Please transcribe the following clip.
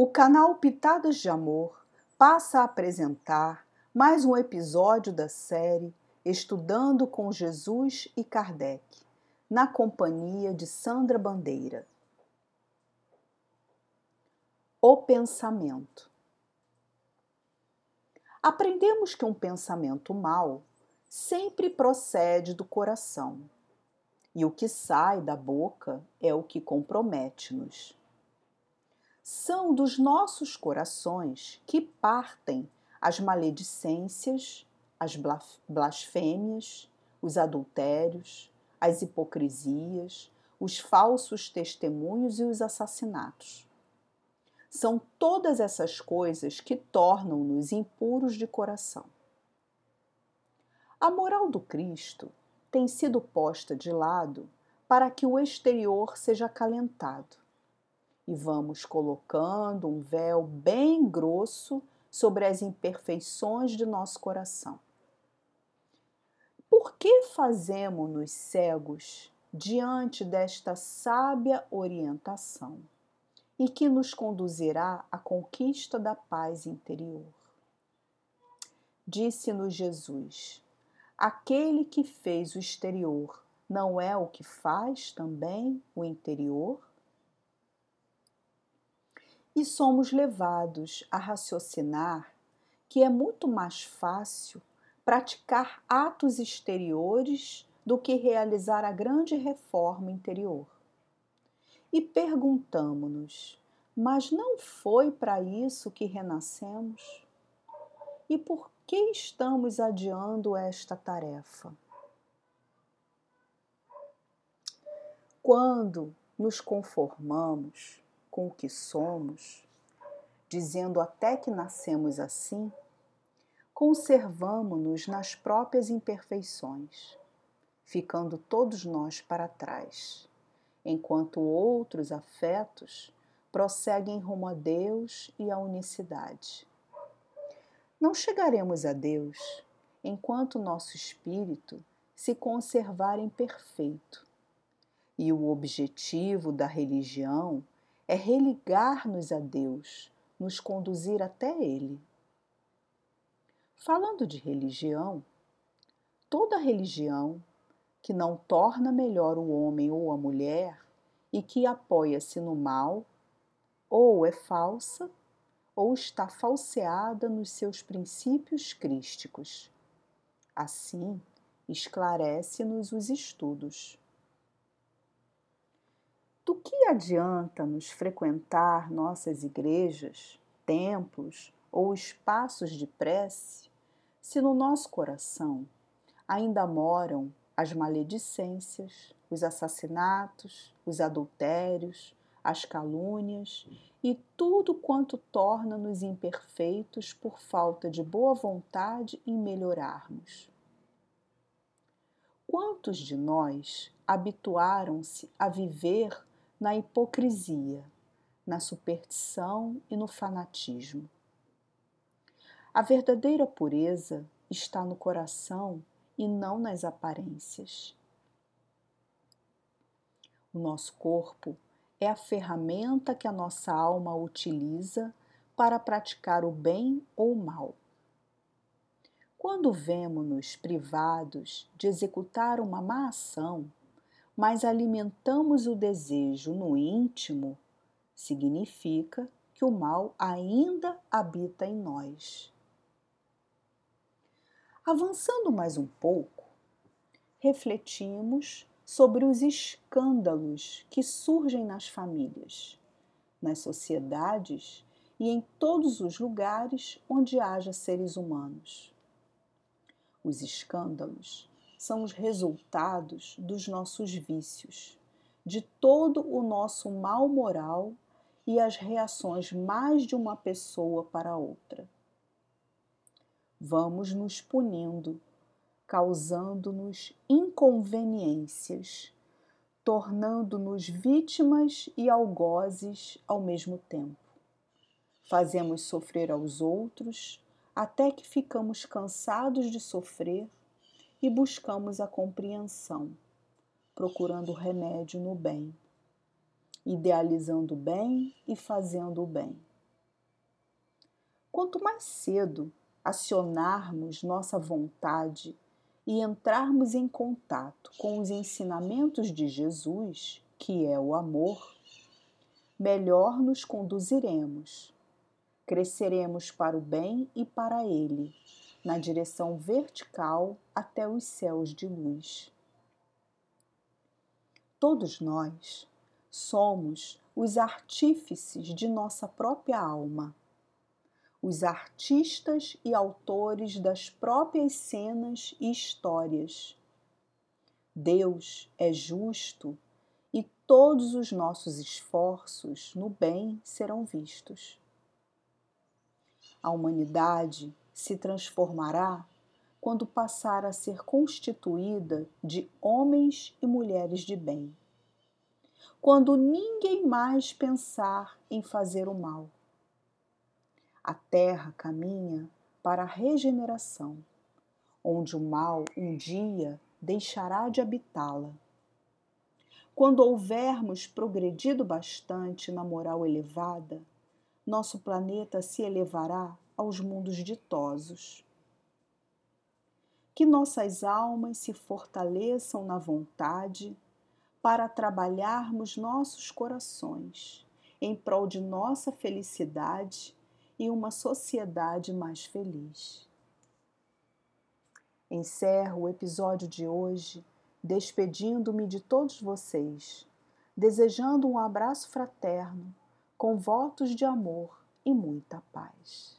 O canal Pitadas de Amor passa a apresentar mais um episódio da série Estudando com Jesus e Kardec, na companhia de Sandra Bandeira. O pensamento. Aprendemos que um pensamento mau sempre procede do coração, e o que sai da boca é o que compromete-nos são dos nossos corações que partem as maledicências, as blasfêmias, os adultérios, as hipocrisias, os falsos testemunhos e os assassinatos. São todas essas coisas que tornam-nos impuros de coração. A moral do Cristo tem sido posta de lado para que o exterior seja acalentado e vamos colocando um véu bem grosso sobre as imperfeições de nosso coração. Por que fazemos-nos cegos diante desta sábia orientação e que nos conduzirá à conquista da paz interior? Disse-nos Jesus: Aquele que fez o exterior não é o que faz também o interior? E somos levados a raciocinar que é muito mais fácil praticar atos exteriores do que realizar a grande reforma interior. E perguntamos-nos: mas não foi para isso que renascemos? E por que estamos adiando esta tarefa? Quando nos conformamos com o que somos, dizendo até que nascemos assim, conservamo-nos nas próprias imperfeições, ficando todos nós para trás, enquanto outros afetos prosseguem rumo a Deus e à unicidade. Não chegaremos a Deus enquanto nosso espírito se conservar imperfeito. E o objetivo da religião é religar-nos a Deus, nos conduzir até Ele. Falando de religião, toda religião que não torna melhor o homem ou a mulher e que apoia-se no mal, ou é falsa, ou está falseada nos seus princípios crísticos. Assim, esclarece-nos os estudos. Do que adianta nos frequentar nossas igrejas, templos ou espaços de prece se no nosso coração ainda moram as maledicências, os assassinatos, os adultérios, as calúnias e tudo quanto torna-nos imperfeitos por falta de boa vontade em melhorarmos? Quantos de nós habituaram-se a viver na hipocrisia, na superstição e no fanatismo. A verdadeira pureza está no coração e não nas aparências. O nosso corpo é a ferramenta que a nossa alma utiliza para praticar o bem ou o mal. Quando vemos-nos privados de executar uma má ação, mas alimentamos o desejo no íntimo, significa que o mal ainda habita em nós. Avançando mais um pouco, refletimos sobre os escândalos que surgem nas famílias, nas sociedades e em todos os lugares onde haja seres humanos. Os escândalos são os resultados dos nossos vícios, de todo o nosso mal moral e as reações mais de uma pessoa para outra. Vamos nos punindo, causando-nos inconveniências, tornando-nos vítimas e algozes ao mesmo tempo. Fazemos sofrer aos outros até que ficamos cansados de sofrer e buscamos a compreensão, procurando remédio no bem, idealizando o bem e fazendo o bem. Quanto mais cedo acionarmos nossa vontade e entrarmos em contato com os ensinamentos de Jesus, que é o amor, melhor nos conduziremos. Cresceremos para o bem e para ele, na direção vertical até os céus de luz. Todos nós somos os artífices de nossa própria alma, os artistas e autores das próprias cenas e histórias. Deus é justo e todos os nossos esforços no bem serão vistos. A humanidade se transformará quando passar a ser constituída de homens e mulheres de bem. Quando ninguém mais pensar em fazer o mal. A terra caminha para a regeneração, onde o mal um dia deixará de habitá-la. Quando houvermos progredido bastante na moral elevada, nosso planeta se elevará aos mundos ditosos. Que nossas almas se fortaleçam na vontade para trabalharmos nossos corações em prol de nossa felicidade e uma sociedade mais feliz. Encerro o episódio de hoje despedindo-me de todos vocês, desejando um abraço fraterno, com votos de amor e muita paz.